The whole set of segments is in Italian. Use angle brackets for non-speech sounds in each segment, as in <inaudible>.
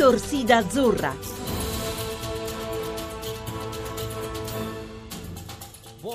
Torsida Azzurra.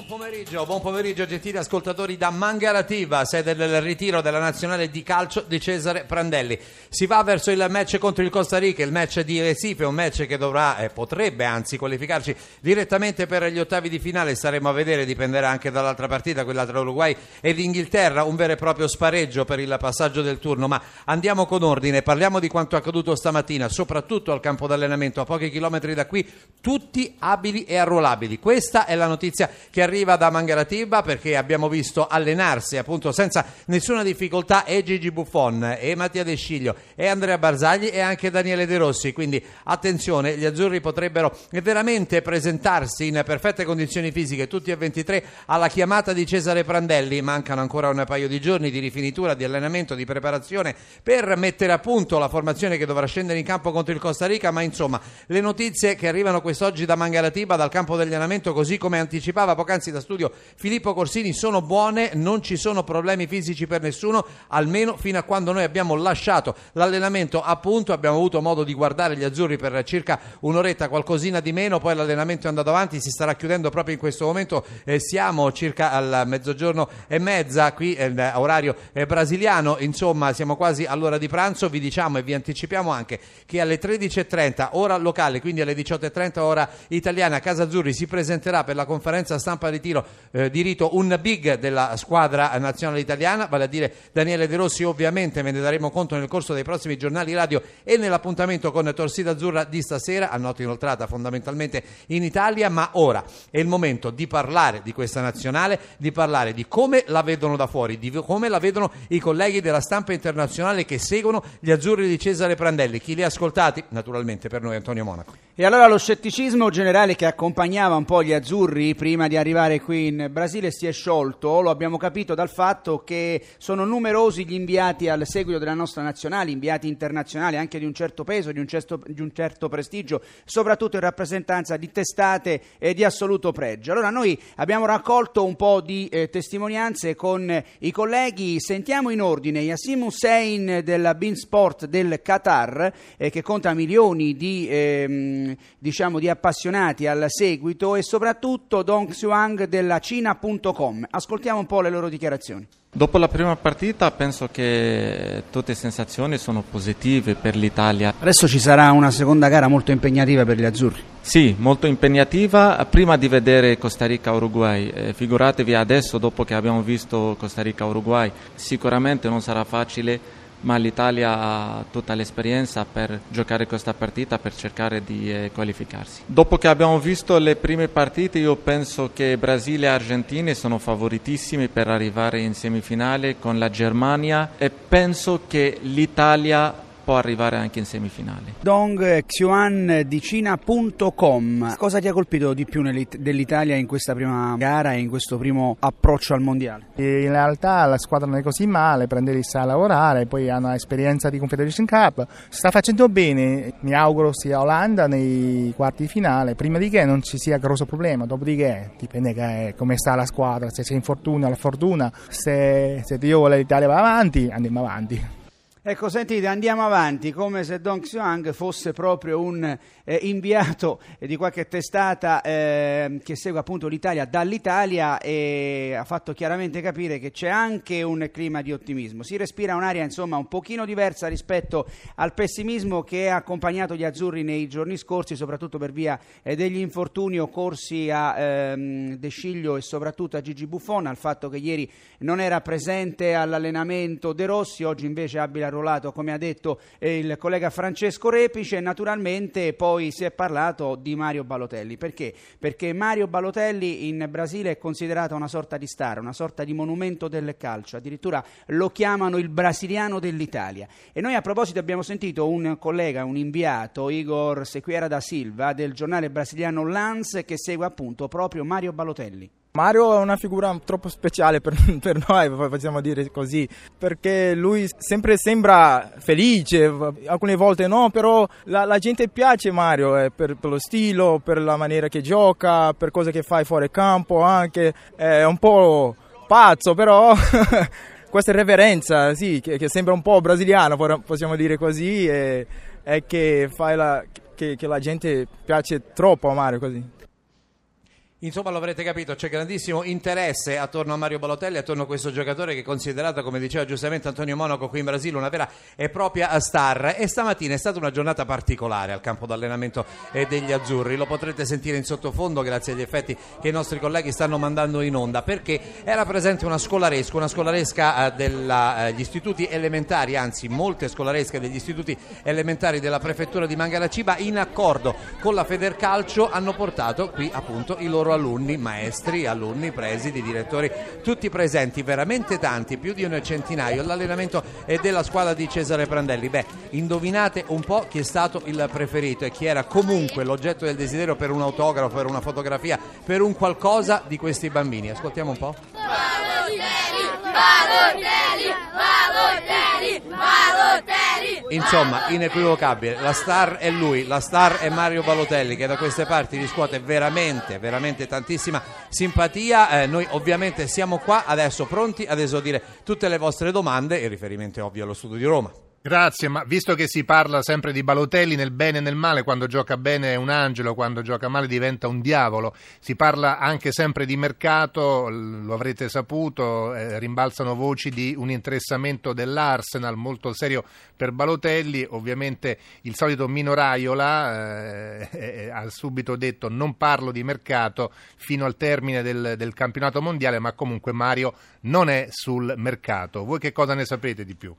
Buon pomeriggio, buon pomeriggio gentili ascoltatori da Mangarativa, sede del ritiro della nazionale di calcio di Cesare Prandelli. Si va verso il match contro il Costa Rica, il match di Recife, un match che dovrà e eh, potrebbe anzi qualificarci direttamente per gli ottavi di finale, staremo a vedere, dipenderà anche dall'altra partita, quella tra Uruguay ed Inghilterra, un vero e proprio spareggio per il passaggio del turno, ma andiamo con ordine, parliamo di quanto accaduto stamattina, soprattutto al campo d'allenamento a pochi chilometri da qui, tutti abili e arruolabili. Questa è la notizia che arriva da Mangaratiba perché abbiamo visto allenarsi appunto senza nessuna difficoltà e Gigi Buffon e Mattia De Sciglio e Andrea Barzagli e anche Daniele De Rossi. Quindi attenzione gli azzurri potrebbero veramente presentarsi in perfette condizioni fisiche tutti e 23 alla chiamata di Cesare Prandelli. Mancano ancora un paio di giorni di rifinitura di allenamento di preparazione per mettere a punto la formazione che dovrà scendere in campo contro il Costa Rica ma insomma le notizie che arrivano quest'oggi da Mangaratiba dal campo dell'allenamento così come anticipava poc'anzi poc'anzi da studio. Filippo Corsini sono buone, non ci sono problemi fisici per nessuno, almeno fino a quando noi abbiamo lasciato l'allenamento a punto, abbiamo avuto modo di guardare gli azzurri per circa un'oretta, qualcosina di meno, poi l'allenamento è andato avanti, si starà chiudendo proprio in questo momento, eh, siamo circa al mezzogiorno e mezza qui, eh, orario eh, brasiliano, insomma siamo quasi all'ora di pranzo, vi diciamo e vi anticipiamo anche che alle 13.30 ora locale, quindi alle 18.30 ora italiana, Casa Azzurri si presenterà per la conferenza stampa a ritiro eh, di rito un big della squadra nazionale italiana, vale a dire Daniele De Rossi, ovviamente ve ne daremo conto nel corso dei prossimi giornali radio e nell'appuntamento con Torsida Azzurra di stasera, a notte inoltrata fondamentalmente in Italia, ma ora è il momento di parlare di questa nazionale, di parlare di come la vedono da fuori, di come la vedono i colleghi della stampa internazionale che seguono gli azzurri di Cesare Prandelli. Chi li ha ascoltati? Naturalmente per noi Antonio Monaco. E allora lo scetticismo generale che accompagnava un po' gli azzurri prima di arrivare qui in Brasile si è sciolto, lo abbiamo capito dal fatto che sono numerosi gli inviati al seguito della nostra nazionale, inviati internazionali anche di un certo peso, di un certo, di un certo prestigio, soprattutto in rappresentanza di testate e di assoluto pregio. Allora noi abbiamo raccolto un po' di eh, testimonianze con i colleghi, sentiamo in ordine Yassim Hussein della Bean Sport del Qatar eh, che conta milioni di... Eh, diciamo, di appassionati al seguito e soprattutto Dong Xuang della Cina.com. Ascoltiamo un po' le loro dichiarazioni. Dopo la prima partita penso che tutte le sensazioni sono positive per l'Italia. Adesso ci sarà una seconda gara molto impegnativa per gli azzurri. Sì, molto impegnativa. Prima di vedere Costa Rica-Uruguay, eh, figuratevi adesso dopo che abbiamo visto Costa Rica-Uruguay, sicuramente non sarà facile ma l'Italia ha tutta l'esperienza per giocare questa partita per cercare di eh, qualificarsi. Dopo che abbiamo visto le prime partite io penso che Brasile e Argentina sono favoritissimi per arrivare in semifinale con la Germania e penso che l'Italia può arrivare anche in semifinale. Dong Xuan di Cina.com, cosa ti ha colpito di più dell'Italia in questa prima gara e in questo primo approccio al mondiale? In realtà la squadra non è così male, Prandelli sa lavorare, poi hanno esperienza di Confederation Cup, sta facendo bene, mi auguro sia Olanda nei quarti di finale, prima di che non ci sia grosso problema, dopodiché dipende che, come sta la squadra, se c'è infortunio la fortuna, se, se Dio vuole l'Italia va avanti, andiamo avanti. Ecco, sentite, andiamo avanti come se Dong Xiang fosse proprio un eh, inviato di qualche testata eh, che segue appunto l'Italia dall'Italia e ha fatto chiaramente capire che c'è anche un clima di ottimismo. Si respira un'aria insomma un pochino diversa rispetto al pessimismo che ha accompagnato gli azzurri nei giorni scorsi, soprattutto per via eh, degli infortuni occorsi a ehm, De Sciglio e soprattutto a Gigi Buffon, al fatto che ieri non era presente all'allenamento De Rossi, oggi invece abile a arruolato, come ha detto eh, il collega Francesco Repice, naturalmente poi si è parlato di Mario Balotelli. Perché? Perché Mario Balotelli in Brasile è considerato una sorta di star, una sorta di monumento del calcio, addirittura lo chiamano il brasiliano dell'Italia. E noi a proposito abbiamo sentito un collega, un inviato, Igor Sequiera da Silva, del giornale brasiliano Lance, che segue appunto proprio Mario Balotelli. Mario è una figura troppo speciale per, <laughs> per, noi, possiamo dire così, perché lui sempre sembra felice, alcune volte no, però la, la gente piace Mario eh, per, per, lo stile, per la maniera che gioca, per cose che fa fuori campo anche, è un po' pazzo però... <laughs> questa reverenza, sì, che, che, sembra un po' brasiliano, possiamo dire così, e è che, la, che, che la gente piace troppo a Mario così. Insomma, lo avrete capito, c'è grandissimo interesse attorno a Mario Balotelli, attorno a questo giocatore che è considerato, come diceva giustamente Antonio Monaco qui in Brasile, una vera e propria star. E stamattina è stata una giornata particolare al campo d'allenamento eh, degli azzurri. Lo potrete sentire in sottofondo grazie agli effetti che i nostri colleghi stanno mandando in onda, perché era presente una scolaresca, una scolaresca eh, degli eh, istituti elementari, anzi molte scolaresche degli istituti elementari della prefettura di Mangalaciba, in accordo con la Federcalcio hanno portato qui appunto i loro alunni, maestri, alunni, presidi, direttori, tutti presenti, veramente tanti, più di un centinaio. L'allenamento è della squadra di Cesare Prandelli. Beh, indovinate un po' chi è stato il preferito e chi era comunque l'oggetto del desiderio per un autografo, per una fotografia, per un qualcosa di questi bambini. Ascoltiamo un po'. Balotelli, Balotelli, Balotelli. Insomma, inequivocabile, la star è lui, la star è Mario Balotelli che da queste parti riscuote veramente, veramente tantissima simpatia. Eh, noi ovviamente siamo qua adesso pronti ad esodire tutte le vostre domande, il riferimento è ovvio allo studio di Roma. Grazie, ma visto che si parla sempre di Balotelli nel bene e nel male, quando gioca bene è un angelo, quando gioca male diventa un diavolo, si parla anche sempre di mercato, lo avrete saputo, eh, rimbalzano voci di un interessamento dell'Arsenal molto serio per Balotelli, ovviamente il solito Mino Raiola eh, ha subito detto non parlo di mercato fino al termine del, del campionato mondiale, ma comunque Mario non è sul mercato. Voi che cosa ne sapete di più?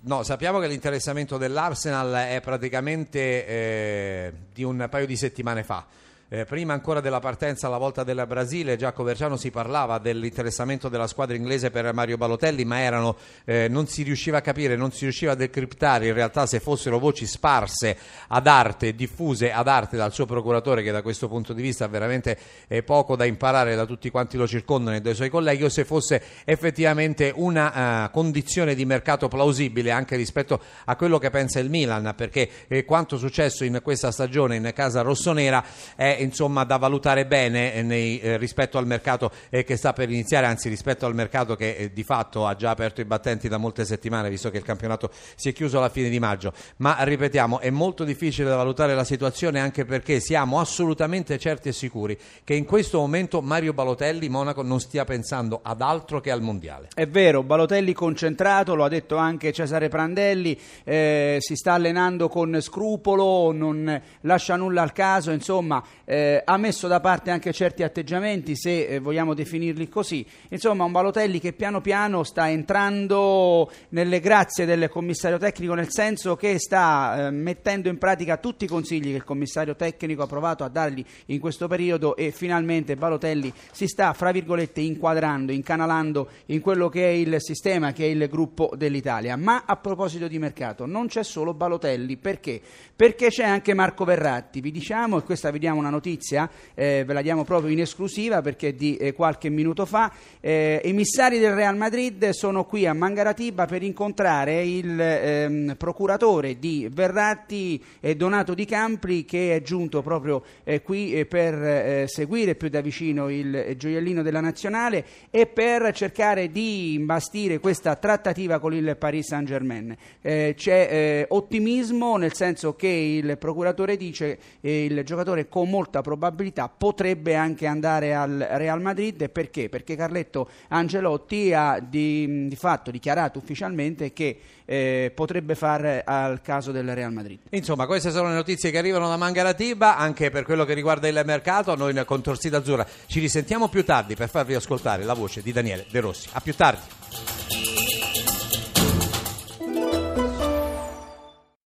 No, sappiamo che l'interessamento dell'Arsenal è praticamente eh, di un paio di settimane fa. Eh, prima ancora della partenza alla volta del Brasile, già a Coverciano si parlava dell'interessamento della squadra inglese per Mario Balotelli, ma erano, eh, non si riusciva a capire, non si riusciva a decriptare in realtà se fossero voci sparse ad arte, diffuse ad arte dal suo procuratore, che da questo punto di vista veramente eh, poco da imparare da tutti quanti lo circondano e dai suoi colleghi, o se fosse effettivamente una uh, condizione di mercato plausibile anche rispetto a quello che pensa il Milan, perché eh, quanto successo in questa stagione in casa rossonera è insomma da valutare bene eh, nei, eh, rispetto al mercato eh, che sta per iniziare, anzi rispetto al mercato che eh, di fatto ha già aperto i battenti da molte settimane, visto che il campionato si è chiuso alla fine di maggio. Ma ripetiamo, è molto difficile da valutare la situazione anche perché siamo assolutamente certi e sicuri che in questo momento Mario Balotelli Monaco non stia pensando ad altro che al mondiale. È vero, Balotelli concentrato, lo ha detto anche Cesare Prandelli, eh, si sta allenando con scrupolo, non lascia nulla al caso, insomma eh, ha messo da parte anche certi atteggiamenti, se eh, vogliamo definirli così. Insomma, un Balotelli che piano piano sta entrando nelle grazie del commissario tecnico, nel senso che sta eh, mettendo in pratica tutti i consigli che il commissario tecnico ha provato a dargli in questo periodo e finalmente Balotelli si sta, fra virgolette, inquadrando, incanalando in quello che è il sistema, che è il gruppo dell'Italia. Ma a proposito di mercato, non c'è solo Balotelli, perché? Perché c'è anche Marco Verratti, vi diciamo, e questa vediamo una notizia notizia, eh, ve la diamo proprio in esclusiva perché di eh, qualche minuto fa. Eh, emissari del Real Madrid sono qui a Mangaratiba per incontrare il ehm, procuratore di Verratti, Donato Di Campri, che è giunto proprio eh, qui eh, per eh, seguire più da vicino il gioiellino della nazionale e per cercare di imbastire questa trattativa con il Paris Saint Germain. c'è ottimismo nel senso che il procuratore dice che il giocatore con molto molta probabilità potrebbe anche andare al Real Madrid perché? Perché Carletto Angelotti ha di, di fatto dichiarato ufficialmente che eh, potrebbe fare al caso del Real Madrid. Insomma, queste sono le notizie che arrivano da Mangaratiba anche per quello che riguarda il mercato. Noi con Torsida Azzurra ci risentiamo più tardi per farvi ascoltare la voce di Daniele De Rossi. A più tardi.